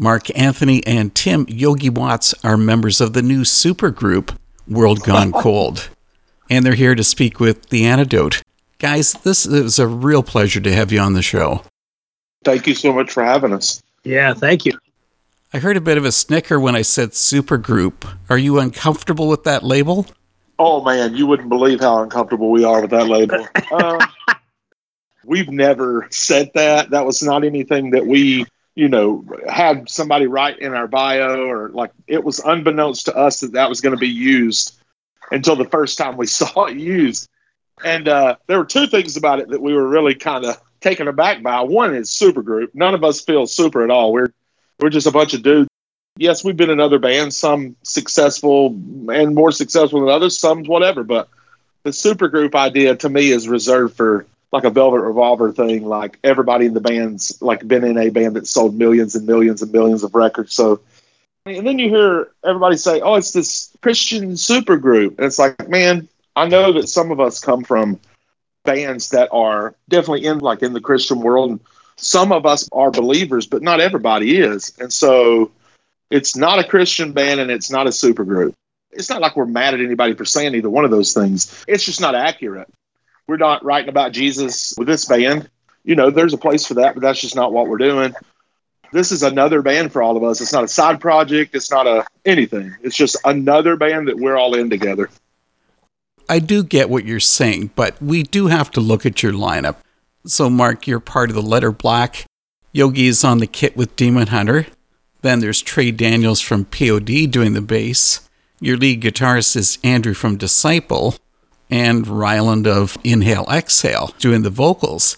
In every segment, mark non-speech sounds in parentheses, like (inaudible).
Mark Anthony and Tim Yogi Watts are members of the new supergroup World Gone (laughs) Cold, and they're here to speak with The Antidote. Guys, this is a real pleasure to have you on the show. Thank you so much for having us. Yeah, thank you. I heard a bit of a snicker when I said supergroup. Are you uncomfortable with that label? Oh man, you wouldn't believe how uncomfortable we are with that label. (laughs) um, we've never said that. That was not anything that we, you know, had somebody write in our bio or like it was unbeknownst to us that that was going to be used until the first time we (laughs) saw it used. And uh, there were two things about it that we were really kind of taken aback by. One is supergroup. None of us feel super at all. We're we're just a bunch of dudes. Yes, we've been in other bands, some successful and more successful than others, some whatever. But the supergroup idea to me is reserved for like a Velvet Revolver thing. Like everybody in the band's like been in a band that sold millions and millions and millions of records. So, and then you hear everybody say, "Oh, it's this Christian supergroup," and it's like, man, I know that some of us come from bands that are definitely in like in the Christian world. And some of us are believers, but not everybody is. And so it's not a Christian band and it's not a supergroup. It's not like we're mad at anybody for saying either one of those things. It's just not accurate. We're not writing about Jesus with this band. You know, there's a place for that, but that's just not what we're doing. This is another band for all of us. It's not a side project. It's not a anything. It's just another band that we're all in together. I do get what you're saying, but we do have to look at your lineup. So, Mark, you're part of the letter black. Yogi is on the kit with Demon Hunter. Then there's Traa Daniels from POD doing the bass. Your lead guitarist is Andrew from Disciple, and Ryland of Inhale Exhale doing the vocals.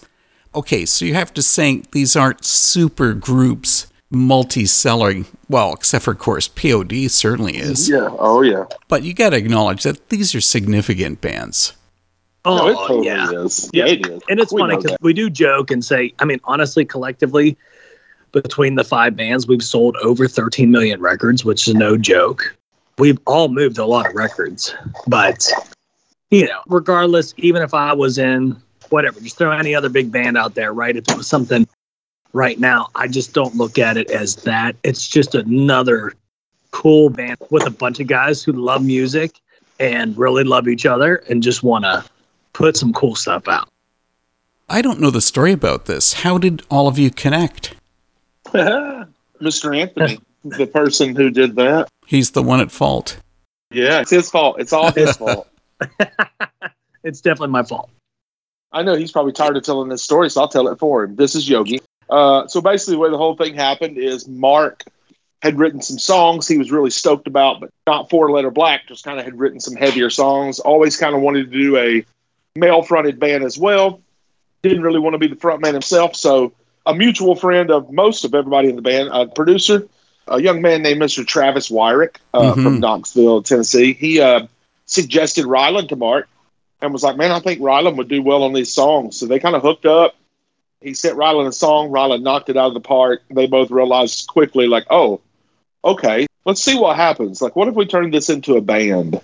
Okay, so you have to say these aren't super groups multi-selling. Well, except for of course POD certainly is. Yeah. Oh yeah. But you got to acknowledge that these are significant bands. Oh no, it totally yeah, is. Yeah, it is. and it's We funny because we do joke and say, I mean, honestly, collectively, between the five bands, we've sold over 13 million records, which is no joke. We've all moved a lot of records, but you know, regardless, even if I was in whatever, just throw any other big band out there, right? If it was something right now, I just don't look at it as that. It's just another cool band with a bunch of guys who love music and really love each other and just want to put some cool stuff out. I don't know the story about this. How did all of you connect? (laughs) Mr. Anthony, the person who did that. He's the one at fault. Yeah, it's his fault. It's all his (laughs) fault. (laughs) It's definitely my fault. I know he's probably tired of telling this story, so I'll tell it for him. This is Yogi. Uh, so basically, the way the whole thing happened is Mark had written some songs he was really stoked about, but not for Letter Black. Just kind of had written some heavier songs. Always kind of wanted to do a male fronted band as well. Didn't really want to be the front man himself. So a mutual friend of most of everybody in the band, a producer, a young man named Mr. Travis Wyrick uh, Mhm. from Knoxville, Tennessee. He uh, suggested Ryland to Mark and was like, "Man, I think Ryland would do well on these songs." So they kind of hooked up. He sent Ryland a song. Ryland knocked it out of the park. They both realized quickly, like, "Oh, okay, let's see what happens. Like, what if we turn this into a band?"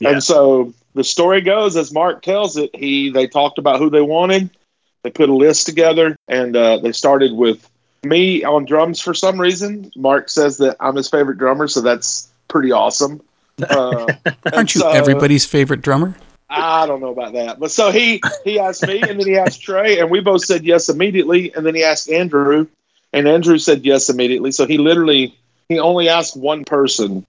Yeah. And so the story goes, as Mark tells it, he they talked about who they wanted. They put a list together, and uh, they started with me on drums for some reason. Mark says that I'm his favorite drummer, so that's pretty awesome. Uh, (laughs) Aren't you so- everybody's favorite drummer? I don't know about that. But so he he asked me and then he asked Traa and we both said yes immediately and then he asked Andrew and Andrew said yes immediately. So he literally he only asked one person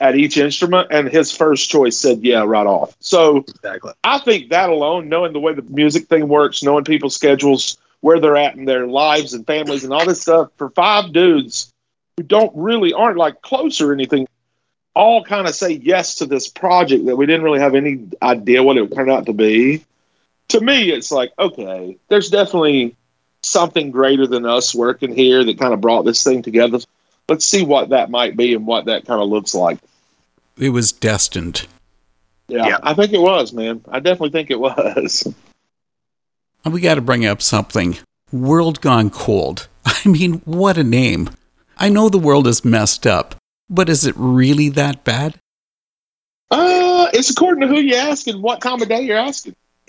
at each instrument and his first choice said yeah right off. So Exactly. I think that alone, knowing the way the music thing works, knowing people's schedules, where they're at in their lives and families and all this stuff, for five dudes who don't really aren't like close or anything, all kind of say yes to this project that we didn't really have any idea what it would turn out to be. To me, it's like, okay, there's definitely something greater than us working here that kind of brought this thing together. Let's see what that might be and what that kind of looks like. It was destined. Yeah, Yeah. I think it was, man. I definitely think it was. And we got to bring up something. World Gone Cold. (laughs) I mean, what a name. I know the world is messed up, but is it really that bad? Uh, it's according to who you ask and what time of day you're asking. (laughs)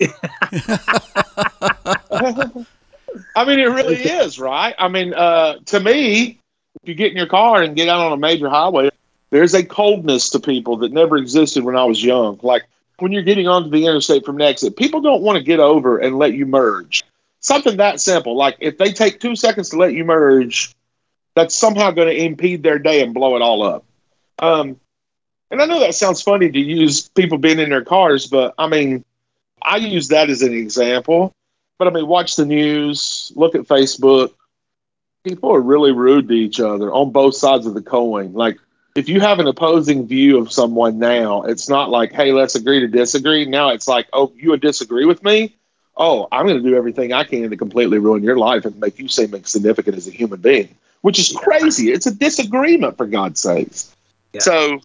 I mean, it really is, right? I mean, uh, to me, If you get in your car and get out on a major highway, there's a coldness to people that never existed when I was young. Like when you're getting onto the interstate from an exit, people don't want to get over and let you merge. Something that simple. Like if they take two seconds to let you merge, that's somehow going to impede their day and blow it all up. Um, and I know that sounds funny to use people being in their cars, but I mean, I use that as an example. But I mean, watch the news, look at Facebook. People are really rude to each other on both sides of the coin. Like, if you have an opposing view of someone now, it's not like, hey, let's agree to disagree. Now it's like, oh, you would disagree with me? Oh, I'm going to do everything I can to completely ruin your life and make you seem insignificant as a human being, which is crazy. It's a disagreement, for God's sakes. Yeah. So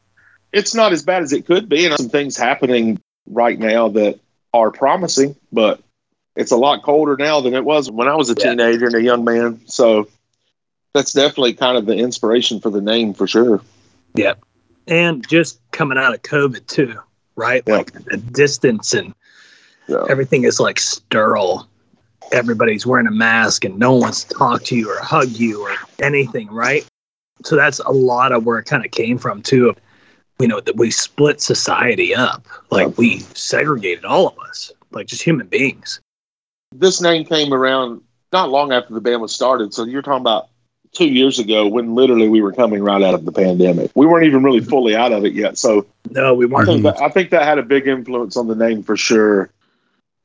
it's not as bad as it could be. And some things happening right now that are promising, but it's a lot colder now than it was when I was a Yeah. teenager and a young man. So that's definitely kind of the inspiration for the name for sure. Yeah. And just coming out of COVID too, right? Yeah. Like the distance and everything is like sterile. Everybody's wearing a mask and no one wants to talk to you or hug you or anything, right? So that's a lot of where it kind of came from too. You know, that we split society up. Like we segregated all of us, like just human beings. This name came around not long after the band was started. So you're talking about two years ago when literally we were coming right out of the pandemic. We weren't even really fully out of it yet. So No, we weren't. think that I think that had a big influence on the name for sure.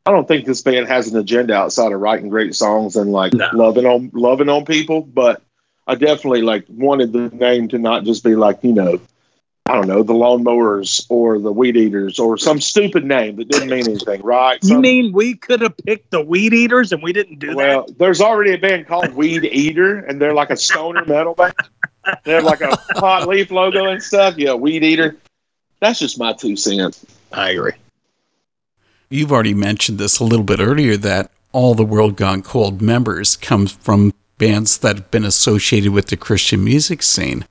I don't think this band has an agenda outside of writing great songs and like No. loving on loving on people, but I definitely like wanted the name to not just be like, you know, I don't know, the lawnmowers or the weed eaters or some stupid name that didn't mean anything, right? You Some- mean we could have picked the weed eaters and we didn't do that? well, there's already a band called Weed Eater, and they're like a stoner metal band. They have like a (laughs) hot leaf logo and stuff. Yeah, Weed Eater. That's just my two cents. I agree. You've already mentioned this a little bit earlier that all the World Gone Cold members come from bands that have been associated with the Christian music scene.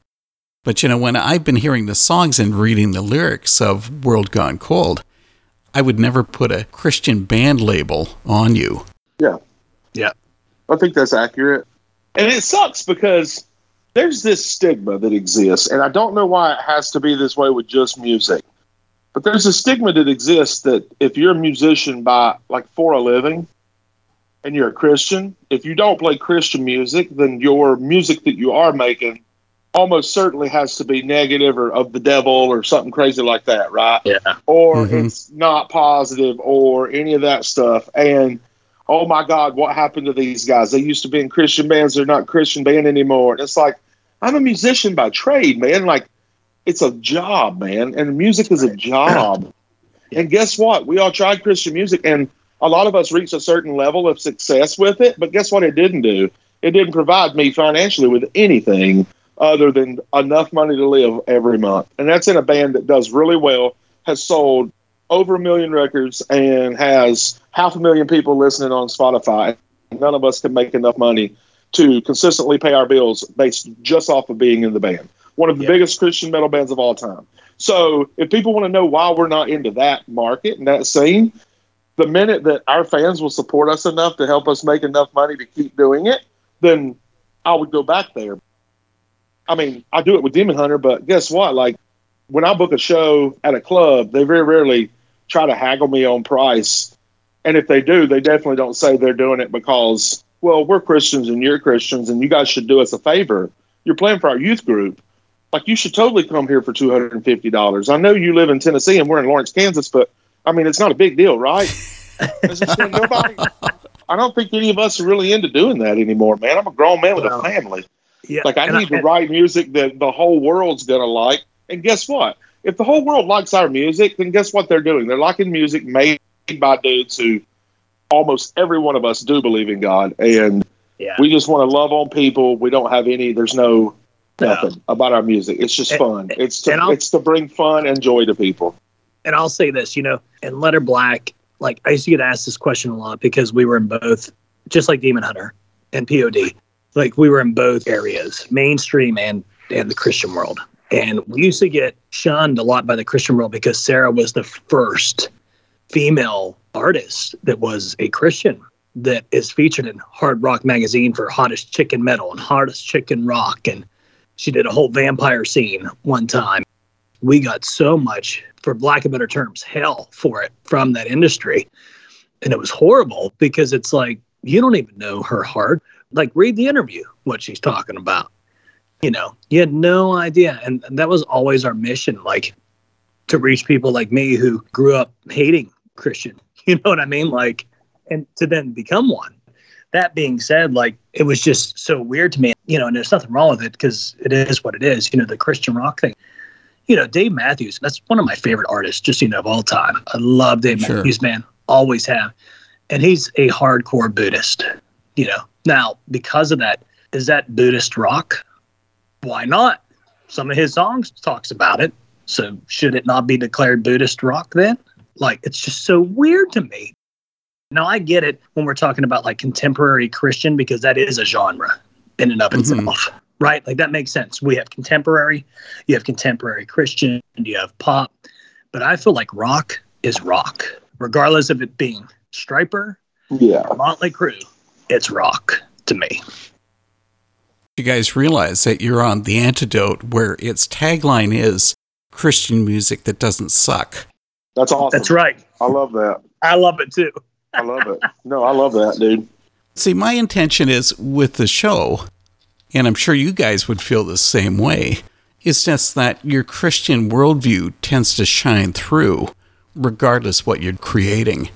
But you know, when I've been hearing the songs and reading the lyrics of World Gone Cold, I would never put a Christian band label on you. Yeah. Yeah. I think that's accurate. And it sucks because there's this stigma that exists, and I don't know why it has to be this way with just music. But there's a stigma that exists that if you're a musician by like for a living and you're a Christian, if you don't play Christian music, then your music that you are making almost certainly has to be negative or of the devil or something crazy like that, right? Yeah. or Mhm. it's not positive or any of that stuff. And oh my God, what happened to these guys? They used to be in Christian bands, they're not Christian band anymore. And it's like, I'm a musician by trade, man. Like it's a job, man. And music is a job. And guess what? We all tried Christian music and a lot of us reached a certain level of success with it, but guess what it didn't do? It didn't provide me financially with anything other than enough money to live every month. And that's in a band that does really well, has sold over a million records, and has half a million people listening on Spotify. None of us can make enough money to consistently pay our bills based just off of being in the band. One of the Yeah. biggest Christian metal bands of all time. So if people want to know why we're not into that market and that scene, the minute that our fans will support us enough to help us make enough money to keep doing it, then I would go back there. I mean, I do it with Demon Hunter, but guess what? Like when I book a show at a club, they very rarely try to haggle me on price. And if they do, they definitely don't say they're doing it because, well, we're Christians and you're Christians and you guys should do us a favor. You're playing for our youth group. Like you should totally come here for two hundred and fifty dollars. I know you live in Tennessee and we're in Lawrence, Kansas, but I mean it's not a big deal, right? (laughs) It's just that nobody I don't think any of us are really into doing that anymore, man. I'm a grown man with a family. Yeah. Like I need to write music that the whole world's gonna like. And guess what? If the whole world likes our music, then guess what they're doing? They're liking music made by dudes who almost every one of us do believe in God. And Yeah. we just want to love on people. We don't have any there's No. Nothing about our music. It's just And- fun. It's to it's to bring fun and joy to people. and I'll say this, you know, in Letter Black, like I used to get asked this question a lot because we were in both, just like Demon Hunter and POD, like we were in both areas, mainstream and and the Christian world. And we used to get shunned a lot by the Christian world because Sarah was the first female artist that was a Christian that is featured in Hard Rock magazine for hottest chicken metal and hottest chicken rock and She did a whole vampire scene one time. We got so much, for lack of better terms, hell for it from that industry. And it was horrible because it's like, you don't even know her heart. Like, read the interview, what she's talking about. You know, you had no idea. And, and that was always our mission, like to reach people like me who grew up hating Christian. (laughs) You know what I mean? Like, and to then become one. That being said, like, it was just so weird to me, you know, and there's nothing wrong with it because it is what it is, you know, the Christian rock thing. You know, Dave Matthews, that's one of my favorite artists, just, you know, of all time. I love Dave sure. Matthews, man. Always have. And he's a hardcore Buddhist, you know. Now, because of that, is that Buddhist rock? Why not? Some of his songs talks about it. So should it not be declared Buddhist rock then? Like, it's just so weird to me. Now, I get it when we're talking about like contemporary Christian because that is a genre in and of mm-hmm. itself, right? Like, that makes sense. We have contemporary, you have contemporary Christian, you have pop, but I feel like rock is rock, regardless of it being Stryper, yeah, Motley Crue. It's rock to me. You guys realize that you're on the antidote where its tagline is Christian music that doesn't suck. That's awesome. That's right. I love that. I love it too. I love it. No, I love that, dude. See, my intention is with the show, and I'm sure you guys would feel the same way, is just that your Christian worldview tends to shine through, regardless what you're creating.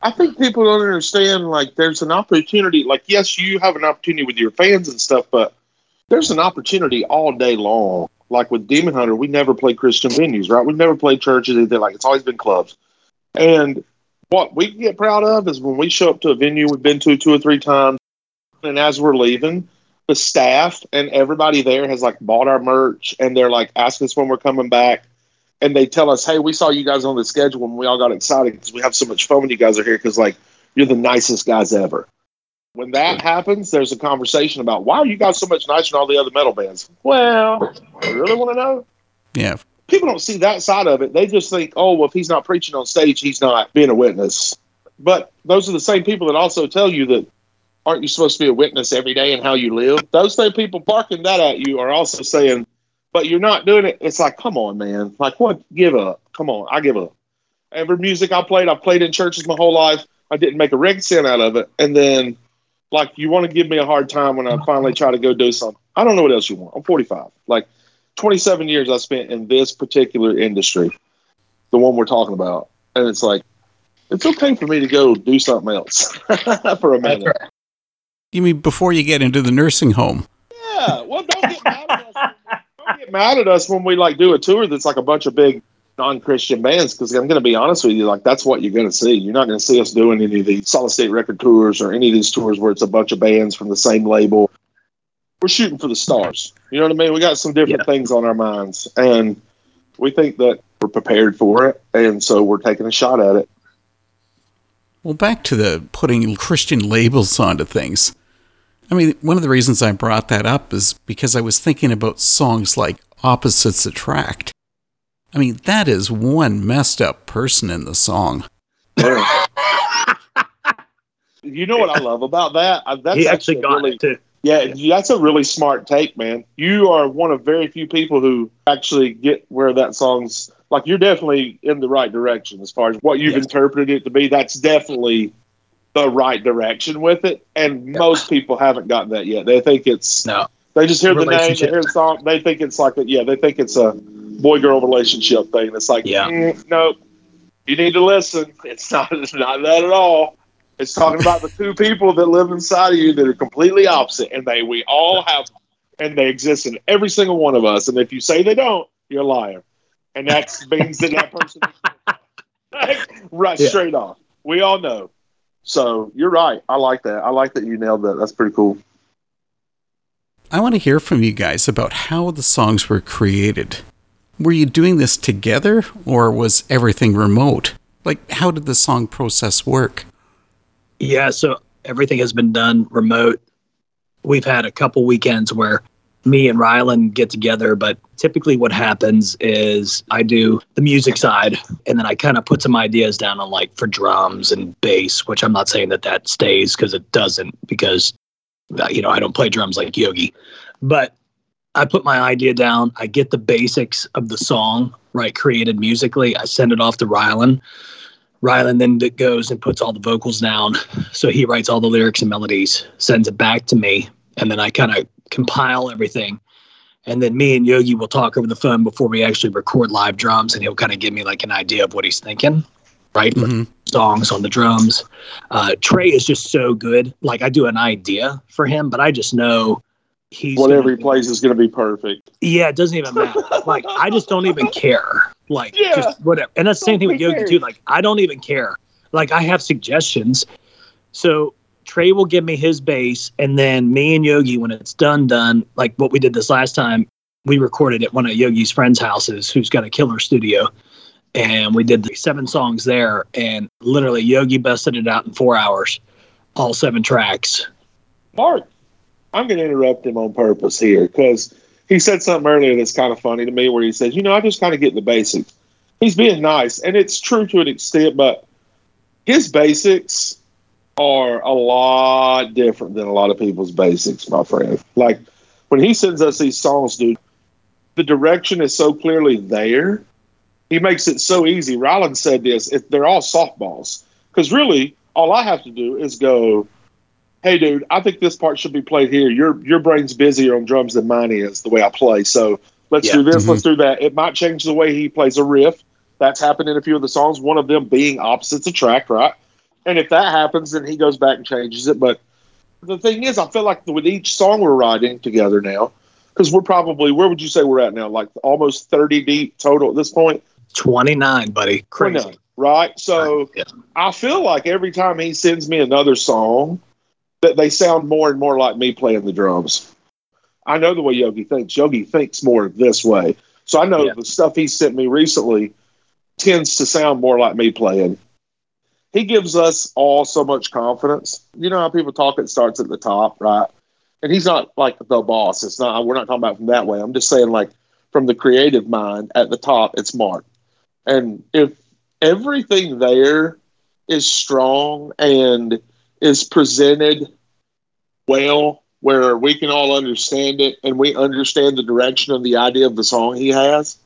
I think people don't understand, like, there's an opportunity. Like, yes, you have an opportunity with your fans and stuff, but there's an opportunity all day long like with Demon Hunter, we never played Christian venues, right? We've never played churches, anything like it's always been clubs. And what we get proud of is when we show up to a venue we've been to two or three times, and as we're leaving, the staff and everybody there has like bought our merch and they're like asking us when we're coming back. And they tell us, hey, we saw you guys on the schedule and we all got excited because we have so much fun when you guys are here because like you're the nicest guys ever. When that happens, there's a conversation about why are you guys so much nicer than all the other metal bands? Well, I really want to know. Yeah. People don't see that side of it. They just think, oh, well, if he's not preaching on stage, he's not being a witness. But those are the same people that also tell you that aren't you supposed to be a witness every day in how you live? Those same people barking that at you are also saying, but you're not doing it. It's like, come on, man. Like, what? Give up. Come on. I give up. Every music I played, I played in churches my whole life. I didn't make a red cent out of it. And then like you want to give me a hard time when I finally try to go do something. I don't know what else you want. I'm 45. Like 27 years I spent in this particular industry, the one we're talking about, and it's like it's okay for me to go do something else (laughs) for a minute. You mean before you get into the nursing home? Yeah. Well, don't get mad at us. Don't get mad at us when we like do a tour that's like a bunch of big non-Christian bands because I'm going to be honest with you, like that's what you're going to see. You're not going to see us doing any of these solid state record tours or any of these tours where it's a bunch of bands from the same label. We're shooting for the stars. You know what I mean? We got some different yeah. things on our minds, and we think that we're prepared for it, and so we're taking a shot at it. Well, back to the putting Christian labels onto things. I mean, one of the reasons I brought that up is because I was thinking about songs like Opposites Attract I mean, that is one messed up person in the song. (laughs) you know what I love about that? That's he actually, actually got really, it too. Yeah, that's a really smart take, man. You are one of very few people who actually get where that song's like. You're definitely in the right direction as far as what you've yes. interpreted it to be. That's definitely the right direction with it, and yeah. most people haven't gotten that yet. They think it's no. They just hear the name, they hear the song, they think it's like a, yeah, they think it's a boy girl relationship thing. It's like, yeah, mm, no, you need to listen. It's not, it's not that at all. It's talking about the two people that live inside of you that are completely opposite, and they we all have, and they exist in every single one of us. And if you say they don't, you're a liar, and that (laughs) means that that person, (laughs) right, yeah. straight off. We all know. So you're right. I like that. I like that you nailed that. That's pretty cool. I want to hear from you guys about how the songs were created. Were you doing this together or was everything remote? Like, how did the song process work? Yeah, so everything has been done remote. We've had a couple weekends where me and Rylan get together, but typically what happens is I do the music side and then I kind of put some ideas down on like for drums and bass, which I'm not saying that that stays because it doesn't because, uh, you know, I don't play drums like Yogi. But I put my idea down. I get the basics of the song right created musically. I send it off to Rylan. Rylan then goes and puts all the vocals down. So he writes all the lyrics and melodies, sends it back to me, and then I kind of compile everything. And then me and Yogi will talk over the phone before we actually record live drums, and he'll kind of give me like an idea of what he's thinking, right? Mhm. Songs on the drums. Uh, Traa is just so good. Like I do an idea for him, but I just know he's Whatever gonna- he plays is going to be perfect. yeah, it doesn't even matter. like I just don't even care. Like Yeah. just whatever. And that's the same thing with Yogi care. too. Like I don't even care. Like I have suggestions. So Traa will give me his bass, and then me and Yogi, when it's done, done, like what we did this last time, we recorded at one of Yogi's friends' houses who's got a killer studio. And we did the seven songs there, and literally Yogi busted it out in four hours, all seven tracks. Mark, I'm going to interrupt him on purpose here because he said something earlier that's kind of funny to me where he says, you know, I just kind of get the basics. He's being nice, and it's true to an extent, but his basics are a lot different than a lot of people's basics, my friend. Like when he sends us these songs, dude, the direction is so clearly there. He makes it so easy. Rollins said this: they're all softballs, because really, all I have to do is go, hey dude, I think this part should be played here. Your your brain's busier on drums than mine is the way I play. So let's Yeah. do this, Mhm. let's do that. It might change the way he plays a riff. That's happened in a few of the songs, one of them being opposites attract, right? And if that happens, then he goes back and changes it. But the thing is, I feel like with each song we're writing together now, because we're probably where would you say we're at now? Like almost thirty deep total at this point. 29, buddy. Crazy. 29, right? So Yeah. I feel like every time he sends me another song, that they sound more and more like me playing the drums. I know the way Yogi thinks. Yogi thinks more this way. So I know Yeah. the stuff he sent me recently tends to sound more like me playing. He gives us all so much confidence. You know how people talk, it starts at the top, right? And he's not like the boss. It's not, we're not talking about from that way. I'm just saying, like, from the creative mind at the top, it's Mark. And if everything there is strong and is presented well, where we can all understand it and we understand the direction of the idea of the song he has,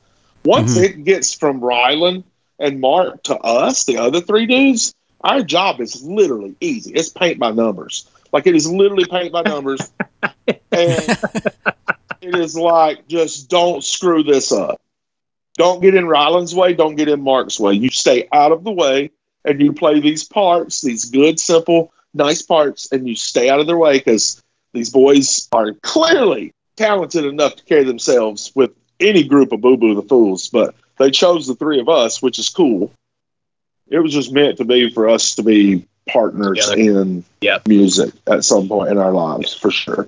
once Mhm. it gets from Rylan and Mark to us, the other three dudes, our job is literally easy. It's paint by numbers. Like it is literally paint by numbers. (laughs) and it is like just don't screw this up. Don't get in Ryland's way. Don't get in Mark's way. You stay out of the way and you play these parts, these good, simple, nice parts, and you stay out of their way because these boys are clearly talented enough to carry themselves with any group of Boo Boo the Fools. But they chose the three of us, which is cool. It was just meant to be for us to be partners Together. in Yep. music at some point in our lives, for sure.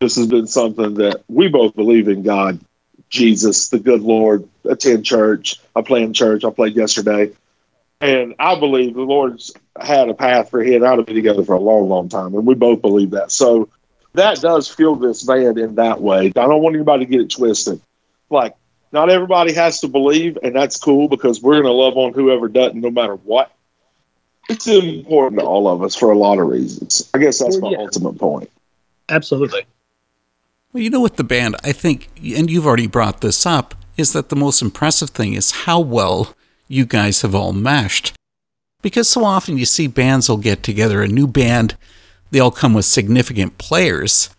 This has been something that we both believe in God, Jesus, the good Lord, attend church. I play in church. I played yesterday. And I believe the Lord's had a path for he and I to be together for a long, long time. And we both believe that. So that does fuel this band in that way. I don't want anybody to get it twisted. Like, not everybody has to believe, and that's cool because we're going to love on whoever doesn't, no matter what. It's important to all of us for a lot of reasons. I guess that's my yeah. ultimate point. Absolutely. Well, you know, with the band, I think, and you've already brought this up, is that the most impressive thing is how well you guys have all meshed. Because so often you see bands will get together, a new band, they all come with significant players,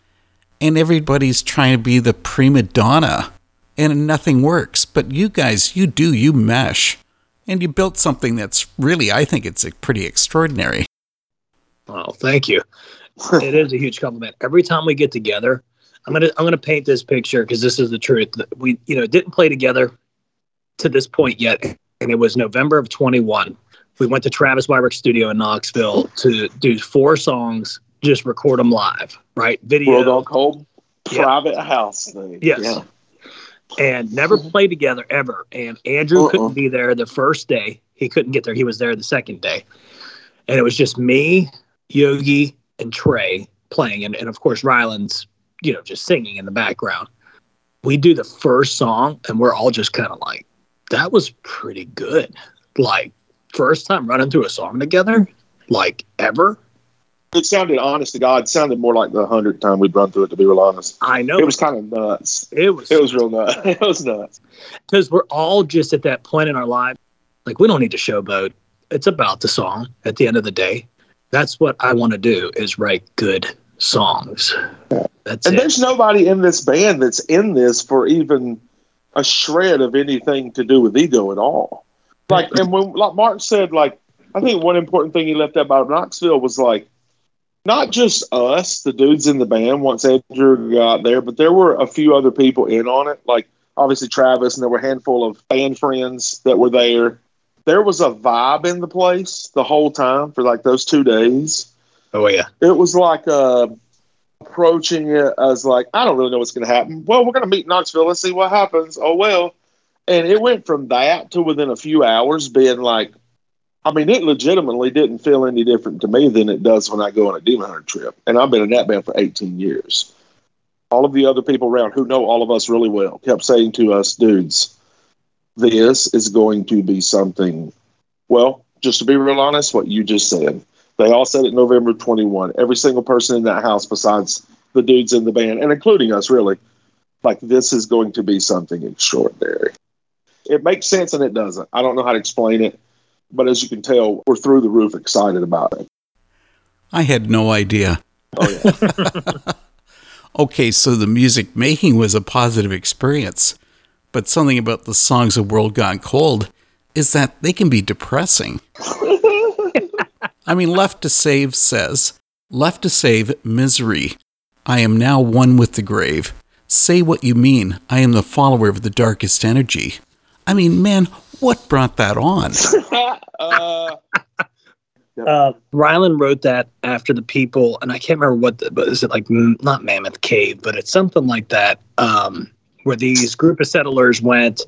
and everybody's trying to be the prima donna, and nothing works. But you guys, you do, you mesh. And you built something that's really, I think it's pretty extraordinary. Oh, thank you. (laughs) it is a huge compliment. Every time we get together, I'm gonna I'm gonna paint this picture because this is the truth. We you know didn't play together to this point yet, and it was November of 21. We went to Travis Wyrick's studio in Knoxville to do four songs, just record them live, right? Video World Gone Cold Yeah. private house thing. Yes. Yeah. and never (laughs) played together ever. And Andrew Uh-uh. couldn't be there the first day. He couldn't get there. He was there the second day. And it was just me, Yogi, and Traa playing. And, and of course, Ryland's, you know, just singing in the background. We do the first song and we're all just kind of like, that was pretty good. Like, first time running through a song together, like ever. It sounded, honest to God, it sounded more like the hundredth time we'd run through it. To be real honest, I know it was kind of nuts. it was It was real nuts. (laughs) It was nuts. because we're all just at that point in our life. Like we don't need to showboat. It's about the song. At the end of the day, that's what I want to do is write good songs. That's And it. there's nobody in this band that's in this for even a shred of anything to do with ego at all. Like, and when like Mark said, like I think one important thing he left out about Knoxville was like not just us, the dudes in the band, once Andrew got there, but there were a few other people in on it. Like obviously Travis, and there were a handful of band friends that were there. There was a vibe in the place the whole time for like those two days oh yeah, it was like uh, approaching it as like I don't really know what's going to happen. Well, we're going to meet Knoxville. Let's see what happens. Oh well, and it went from that to within a few hours being like, I mean, it legitimately didn't feel any different to me than it does when I go on a demon hunter trip. And I've been in that band for 18 years. All of the other people around who know all of us really well kept saying to us, dudes, this is going to be something. Well, just to be real honest, what you just said. They all said it November 21. Every single person in that house, besides the dudes in the band, and including us, really, like this is going to be something extraordinary. It makes sense and it doesn't. I don't know how to explain it, but as you can tell, we're through the roof excited about it. I had no idea. Oh yeah, (laughs) Okay, so the music making was a positive experience, but something about the songs of World Gone Cold is that they can be depressing. (laughs) I mean, Left to Save says, Left to Save Misery. I am now one with the grave. Say what you mean. I am the follower of the darkest energy. I mean, man, what brought that on? (laughs) uh, uh, (laughs) Rylan wrote that after the people, and I can't remember what, the, but is it like not Mammoth Cave, but it's something like that, um, where these group of settlers went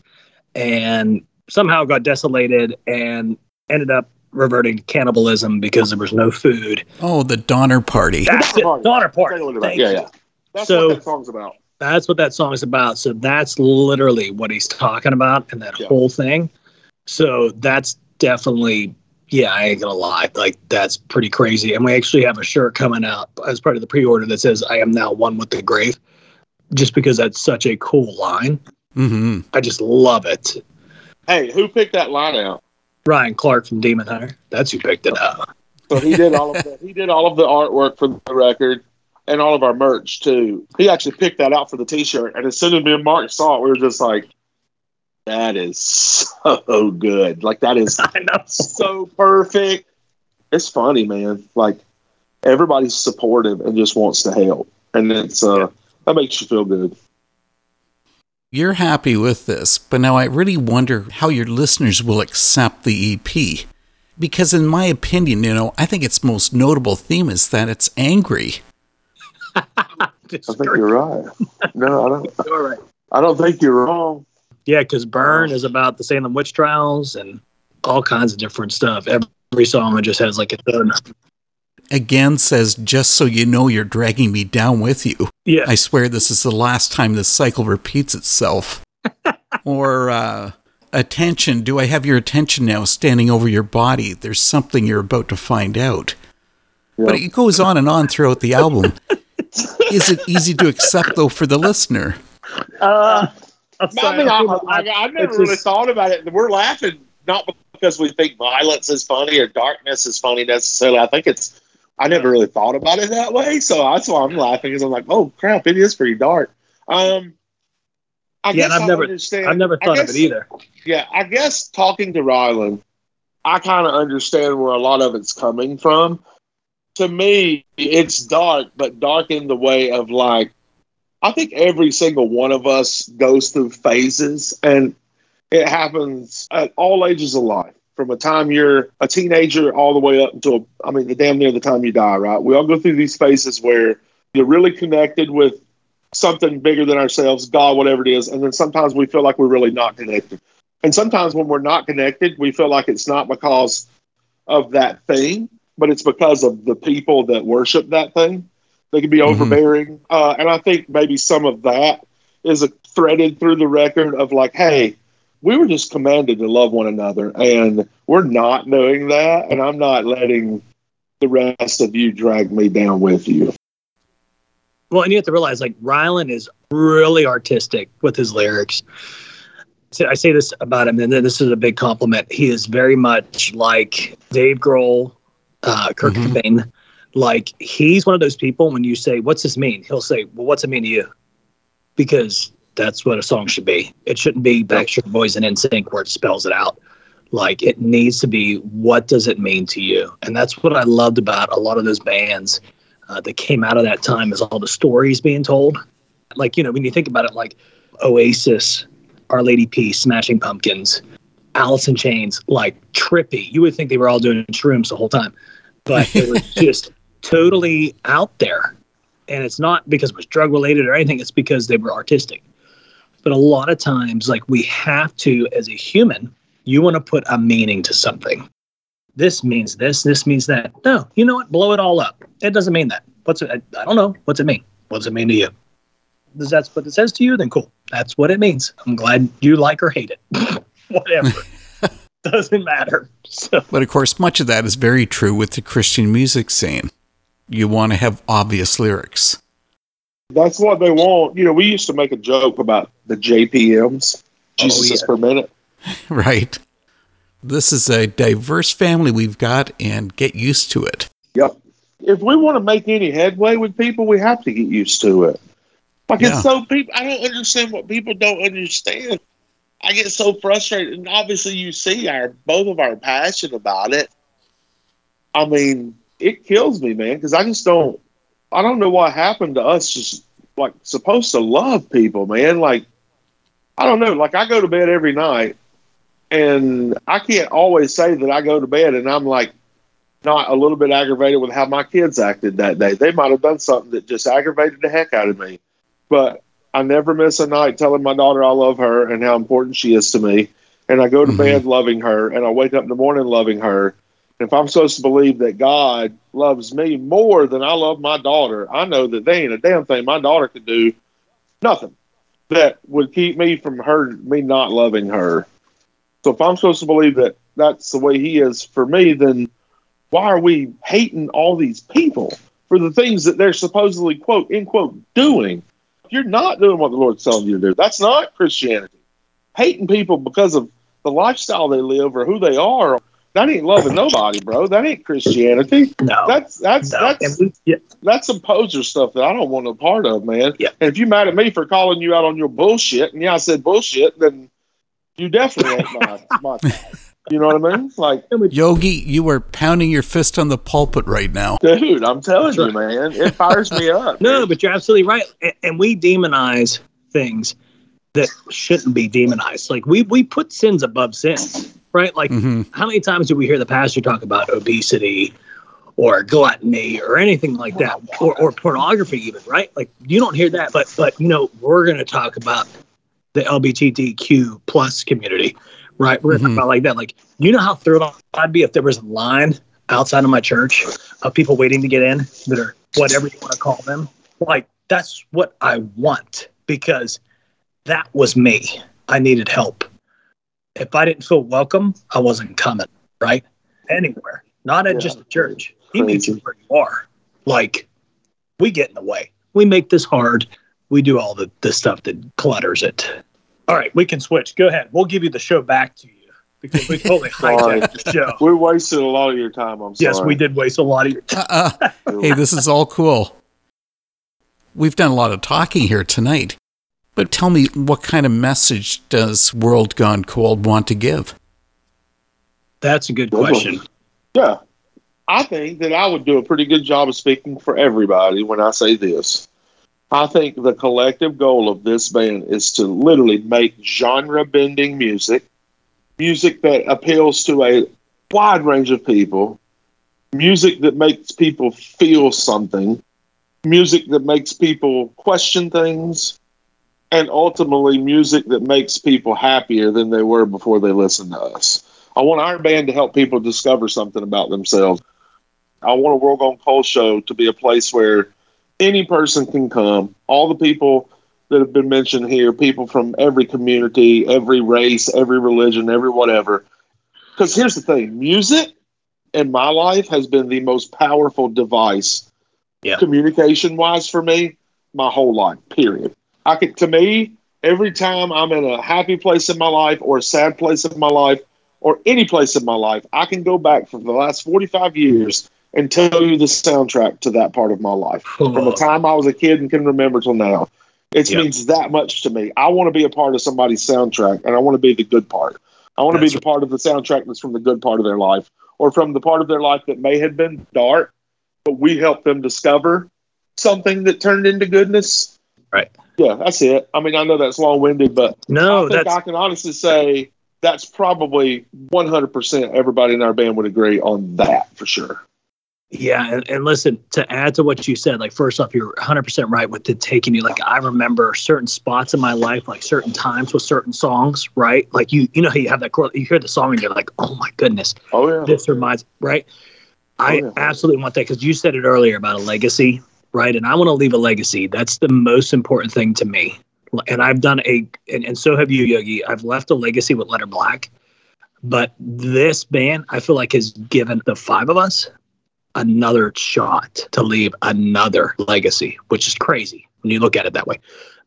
and somehow got desolated and ended up reverting to cannibalism because there was no food. Oh, the Donner Party. That's it, Party. Donner Party. Tell you what about- Thank yeah, you. yeah. That's So- what that song's about. That's what that song is about. So that's literally what he's talking about and that Yeah. whole thing. So that's definitely, yeah, I ain't gonna lie. Like that's pretty crazy. And we actually have a shirt coming out as part of the pre-order that says "I am now one with the grave," just because that's such a cool line. hmm I just love it. Hey, who picked that line out? Ryan Clark from Demon Hunter. That's who picked it up. So he did all of the he did all of the artwork for the record and all of our merch too. He actually picked that out for the T-shirt, and as soon as me and Mark saw it, we were just like, "That is so good! Like that is (laughs) so perfect." It's funny, man. Like everybody's supportive and just wants to help, and it's uh that makes you feel good. You're happy with this, but now I really wonder how your listeners will accept the EP. Because, in my opinion, you know, I think its most notable theme is that it's angry. (laughs) I think you're right. No, I don't. (laughs) You're right. I don't think you're wrong. Yeah, because Burn is about the Salem witch trials and all kinds of different stuff. Every song just has like its own. Again says, just so you know, you're dragging me down with you. Yeah, I swear this is the last time this cycle repeats itself. (laughs) or, uh, attention, do I have your attention now standing over your body? There's something you're about to find out. But it goes on and on throughout the album. (laughs) is it easy to accept, though, for the listener? Uh, I mean, I, I, I never It's really just- thought about it. We're laughing not because we think violence is funny or darkness is funny necessarily. I think it's. I never really thought about it that way, so that's why I'm laughing. Because I'm like, oh crap, it is pretty dark. Um, I Yeah, guess I've I never- understand. I've never thought of it either. Yeah, I guess talking to Rylan, I kind of understand where a lot of it's coming from. To me, it's dark, but dark in the way of like, I think every single one of us goes through phases, and it happens at all ages of life. From a time you're a teenager all the way up until, I mean, the damn near the time you die, right? We all go through these phases where you're really connected with something bigger than ourselves, God, whatever it is. And then sometimes we feel like we're really not connected. And sometimes when we're not connected, we feel like it's not because of that thing, but it's because of the people that worship that thing. They can be Mhm. overbearing. Uh, and I think maybe some of that is a threaded through the record of like, hey, we were just commanded to love one another, and we're not doing that. And I'm not letting the rest of you drag me down with you. Well, and you have to realize like Rylan is really artistic with his lyrics. So I say this about him, and then this is a big compliment. He is very much like Dave Grohl, uh, Kurt Mhm. Cobain. Like he's one of those people. When you say, "What's this mean?" He'll say, "Well, what's it mean to you?" Because that's what a song should be. It shouldn't be Backstreet Boys and NSYNC where it spells it out. Like it needs to be, what does it mean to you? And that's what I loved about a lot of those bands uh, that came out of that time is all the stories being told. Like, you know, when you think about it, like Oasis, Our Lady Peace, Smashing Pumpkins, Alice in Chains, like trippy. You would think they were all doing shrooms the whole time, but it was (laughs) just totally out there. And it's not because it was drug related or anything, it's because they were artistic. But a lot of times, like we have to, as a human, you want to put a meaning to something. This means this, this means that. No, you know what? Blow it all up. It doesn't mean that. What's it? I, I don't know. What's it mean? What does it mean to you? Does that's what it says to you? Then cool. That's what it means. I'm glad you like or hate it. (laughs) Whatever. (laughs) doesn't matter. So But of course, much of that is very true with the Christian music scene. You want to have obvious lyrics. That's what they want. You know, we used to make a joke about the JPMs, oh, Jesus yeah. per minute. (laughs) Right. This is a diverse family we've got, and get used to it. Yep. If we want to make any headway with people, we have to get used to it. Like Yeah. it's so people. I don't understand what people don't understand. I get so frustrated, and obviously you see our both of our passion about it. I mean, it kills me, man, because I just don't. I don't know what happened to us. Just like supposed to love people, man. Like I don't know. Like I go to bed every night, and I can't always say that I go to bed and I'm like not a little bit aggravated with how my kids acted that day. They might have done something that just aggravated the heck out of me. But I never miss a night telling my daughter I love her and how important she is to me. And I go to Mhm. bed loving her and I wake up in the morning loving her. If I'm supposed to believe that God loves me more than I love my daughter, I know that there ain't a damn thing my daughter could do, nothing, that would keep me from her, me not loving her. So if I'm supposed to believe that that's the way he is for me, then why are we hating all these people for the things that they're supposedly quote in quote doing? You're not doing what the Lord's telling you to do. That's not Christianity. Hating people because of the lifestyle they live or who they are, that ain't loving nobody, bro. That ain't Christianity. no, That's that's no. that's we, yeah, that's some poser stuff that I don't want a part of, man. Yeah. And if you're mad at me for calling you out on your bullshit, and yeah, I said bullshit, then you definitely ain't my, my (laughs) type. You know what I mean? Like, Yogi, you are pounding your fist on the pulpit right now. dude, I'm telling you, man, it fires me up. (laughs) no, man. but you're absolutely right. And, and we demonize things that shouldn't be demonized. Like we we put sins above sins, right? Like hmm how many times do we hear the pastor talk about obesity or gluttony or anything like that? Or, or pornography even right? Like you don't hear that but but you know we're going to talk about the lgbtq plus community right? We're going to Mhm. talk about like that. Like you know how thrilled i'd be if there was a line outside of my church of people waiting to get in that are whatever you want to call them? Like that's what i want because that was me. I needed help if I didn't feel welcome, I wasn't coming, right? Anywhere, not at Yeah. just a church. He meets you where you are. Like, we get in the way. We make this hard. We do all the, the stuff that clutters it. All right, we can switch. Go ahead. We'll give you the show back to you because we totally (laughs) hijacked the show. (laughs) We wasted a lot of your time. I'm sorry. Yes, we did waste a lot of your time. Uh-uh. (laughs) Hey, this is all cool. We've done a lot of talking here tonight. But tell me, what kind of message does World Gone Cold want to give? That's a good Good one. question. Yeah. I think that I would do a pretty good job of speaking for everybody when I say this. I think the collective goal of this band is to literally make genre bending music, music that appeals to a wide range of people, music that makes people feel something, music that makes people question things, and ultimately music that makes people happier than they were before they listened to us. I want our band to help people discover something about themselves. I want a World Gone Cold show to be a place where any person can come. All the people that have been mentioned here, people from every community, every race, every religion, every whatever. Because here's the thing music in my life has been the most powerful device Yeah. communication wise for me my whole life, period. I could to me, every time I'm in a happy place in my life or a sad place in my life or any place in my life, I can go back for the last 45 years and tell you the soundtrack to that part of my life. Oh. From the time I was a kid and can remember till now. It Yeah. means that much to me. I want to be a part of somebody's soundtrack and I want to be the good part. I want to be the part of the soundtrack that's from the good part of their life or from the part of their life that may have been dark, but we helped them discover something that turned into goodness. Right. Yeah, that's it. I mean, I know that's long winded, but no, I think I can honestly say that's probably 100% everybody in our band would agree on that for sure. Yeah, and, and listen, to add to what you said, like first off, you're 100% right with the taking you. Like I remember certain spots in my life, like certain times with certain songs, right? Like you, you know, how you have that, you hear the song and you're like, oh my goodness, Oh, yeah. this reminds, right? I Oh, yeah. absolutely want that because you said it earlier about a legacy, right? And I want to leave a legacy. That's the most important thing to me. And I've done a, and, and so have you, Yogi. I've left a legacy with Letter Black, but this band, I feel like, has given the five of us another shot to leave another legacy, which is crazy when you look at it that way.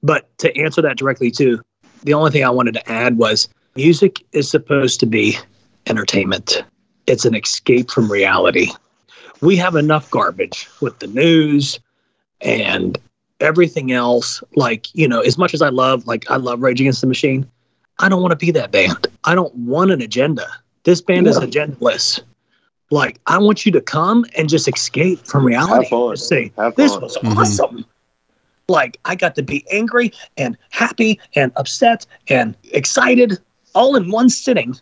But to answer that directly, too, the only thing I wanted to add was music is supposed to be entertainment, it's an escape from reality. We have enough garbage with the news and everything else. Like, you know, as much as I love, like, I love Rage Against the Machine, I don't want to be that band. I don't want an agenda. This band is agendaless. Like, I want you to come and just escape from reality. Have fun. Just say, Have this fun. was Mhm. awesome. Like, I got to be angry and happy and upset and excited all in one sitting.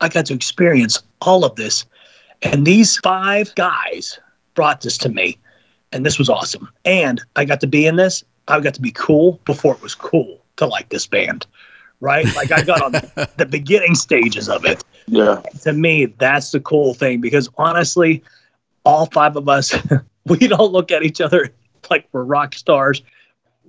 I got to experience all of this. And these five guys brought this to me. And this was awesome. And I got to be in this. I got to be cool before it was cool to like this band. Right? Like I got on (laughs) the beginning stages of it Yeah. to me, that's the cool thing because honestly, all five of us, (laughs) we don't look at each other like we're rock stars.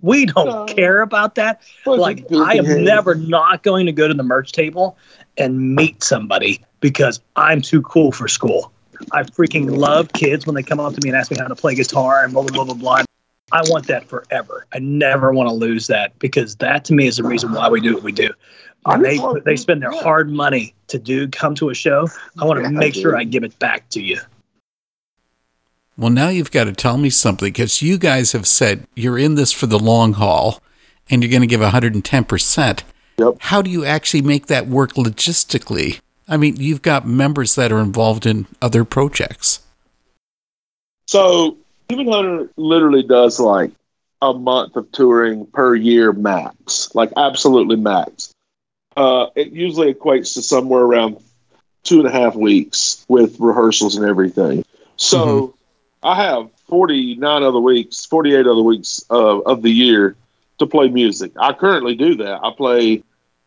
We don't No. care about that. Like, I am never not going to go to the merch table and meet somebody because I'm too cool for school. I freaking love kids when they come up to me and ask me how to play guitar and blah, blah, blah, blah, blah. I want that forever. I never want to lose that because that to me is the reason why we do what we do. Uh, I they they spend their hard money to do come to a show. I want to Yeah, make sure. I give it back to you. Well, now you've got to tell me something because you guys have said you're in this for the long haul and you're going to give 110%. Yep. How do you actually make that work logistically? I mean, you've got members that are involved in other projects. So Demon Hunter literally does like a month of touring per year max, like absolutely max. Uh, it usually equates to somewhere around two and a half weeks with rehearsals and everything. So I have 49 other weeks, 48 other weeks uh, of the year to play music. I currently do that. I play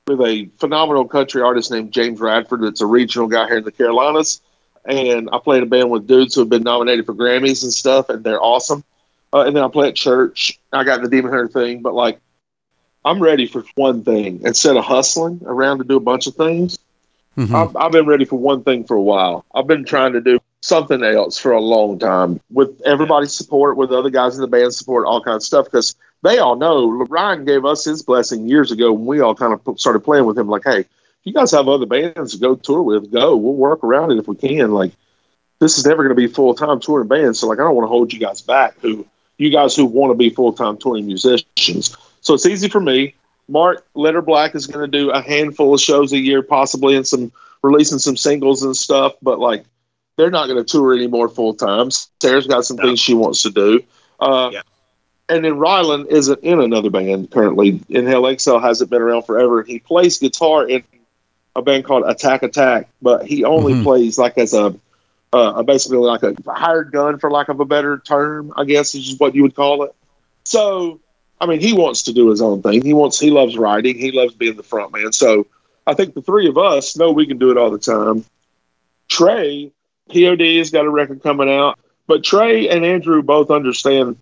with a phenomenal country artist named James Radford, that's a regional guy here in the Carolinas and I play in a band with dudes who have been nominated for Grammys and stuff, and they're awesome. Uh, and then I play at church. I got the Demon Hunter thing, but like, I'm ready for one thing instead of hustling around to do a bunch of things. Mhm. I've, I've been ready for one thing for a while. I've been trying to do something else for a long time with everybody's support, with other guys in the band support, all kinds of stuff. Because they all know Ryan gave us his blessing years ago when we all kind of started playing with him. Like, hey, if you guys have other bands to go tour with, go. We'll work around it if we can. Like, this is never going to be full time touring bands. So, like, I don't want to hold you guys back. Who you guys who want to be full time touring musicians. So it's easy for me. Mark Letter Black is going to do a handful of shows a year, possibly, and some releasing some singles and stuff. But like, they're not going to tour anymore full time. Sarah's got some No. things she wants to do. Uh, Yeah. And then Ryland isn't in another band currently. Inhale Exhale hasn't been around forever. He plays guitar in a band called Attack Attack, but he only Mhm. plays like as a uh, basically like a hired gun, for lack of a better term, I guess is what you would call it. So, I mean, he wants to do his own thing. He wants, he loves writing. He loves being the front man. So, I think the three of us know we can do it all the time. Traa, POD has got a record coming out, but Traa and Andrew both understand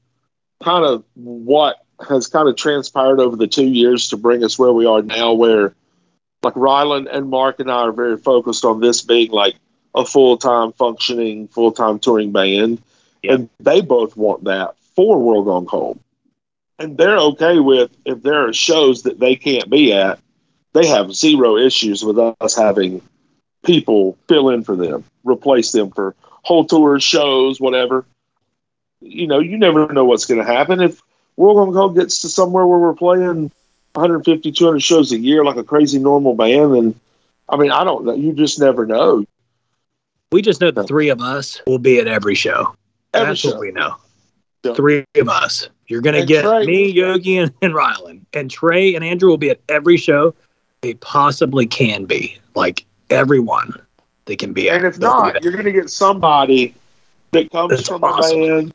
kind of what has kind of transpired over the two years to bring us where we are now, where like Ryland and Mark and I are very focused on this being like a full time functioning, full time touring band. Yeah. And they both want that for World Gone Cold. And they're okay with if there are shows that they can't be at, they have zero issues with us having people fill in for them, replace them for whole tours, shows, whatever. You know, you never know what's going to happen. If World Cold gets to somewhere where we're playing 150, 200 shows a year like a crazy normal band, then I mean, I don't know. You just never know. We just know the three of us will be at every show. Every That's show. what we know. Yeah. Three of us. You're gonna get Traa- me, Yogi, and, and Ryland. And Traa and Andrew will be at every show they possibly can be. Like everyone they can be. And if not, you're going to get somebody that comes That's from awesome. a band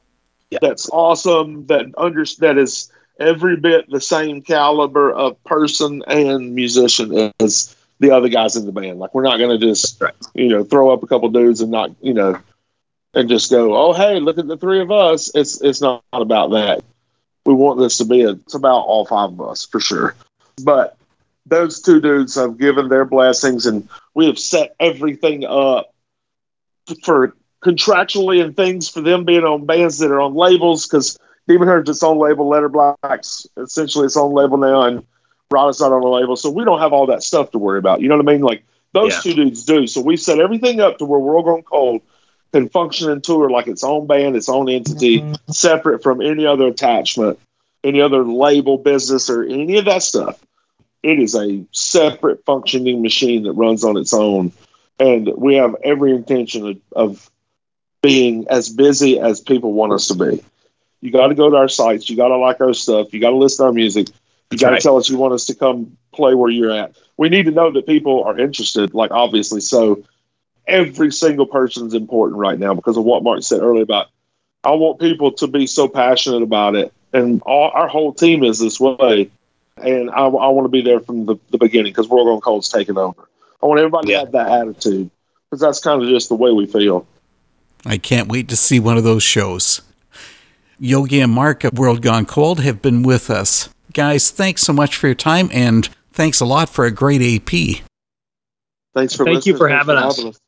Yeah. that's awesome, that under that is every bit the same caliber of person and musician as the other guys in the band. Like we're not going to just Right. you know throw up a couple dudes and not you know and just go, oh hey, look at the three of us. It's it's not about that. We want this to be a, it's about all five of us for sure. But those two dudes have given their blessings and we have set everything up for contractually and things for them being on bands that are on labels because Demon Hunter's its own label, Letter Blacks essentially its own label now, and Rada's not on a label, so we don't have all that stuff to worry about. You know what I mean? Like those Yeah. two dudes do. So we set everything up to where World Gone Cold can function and tour like its own band, its own entity, mm-hmm. separate from any other attachment, any other label business, or any of that stuff. It is a separate functioning machine that runs on its own. And we have every intention of, of being as busy as people want us to be. You got to go to our sites. You got to like our stuff. You got to listen to our music. You got to right. tell us you want us to come play where you're at. We need to know that people are interested, like obviously. So every single person's important right now because of what Mark said earlier about I want people to be so passionate about it. And all, our whole team is this way. And I, I want to be there from the, the beginning because World Gone Cold's taking over. I want everybody Yeah. to have that attitude because that's kind of just the way we feel. I can't wait to see one of those shows. Yogi and Mark of World Gone Cold have been with us. Guys, thanks so much for your time and thanks a lot for a great AP. Thanks for Thank you for Thanks having us. having us.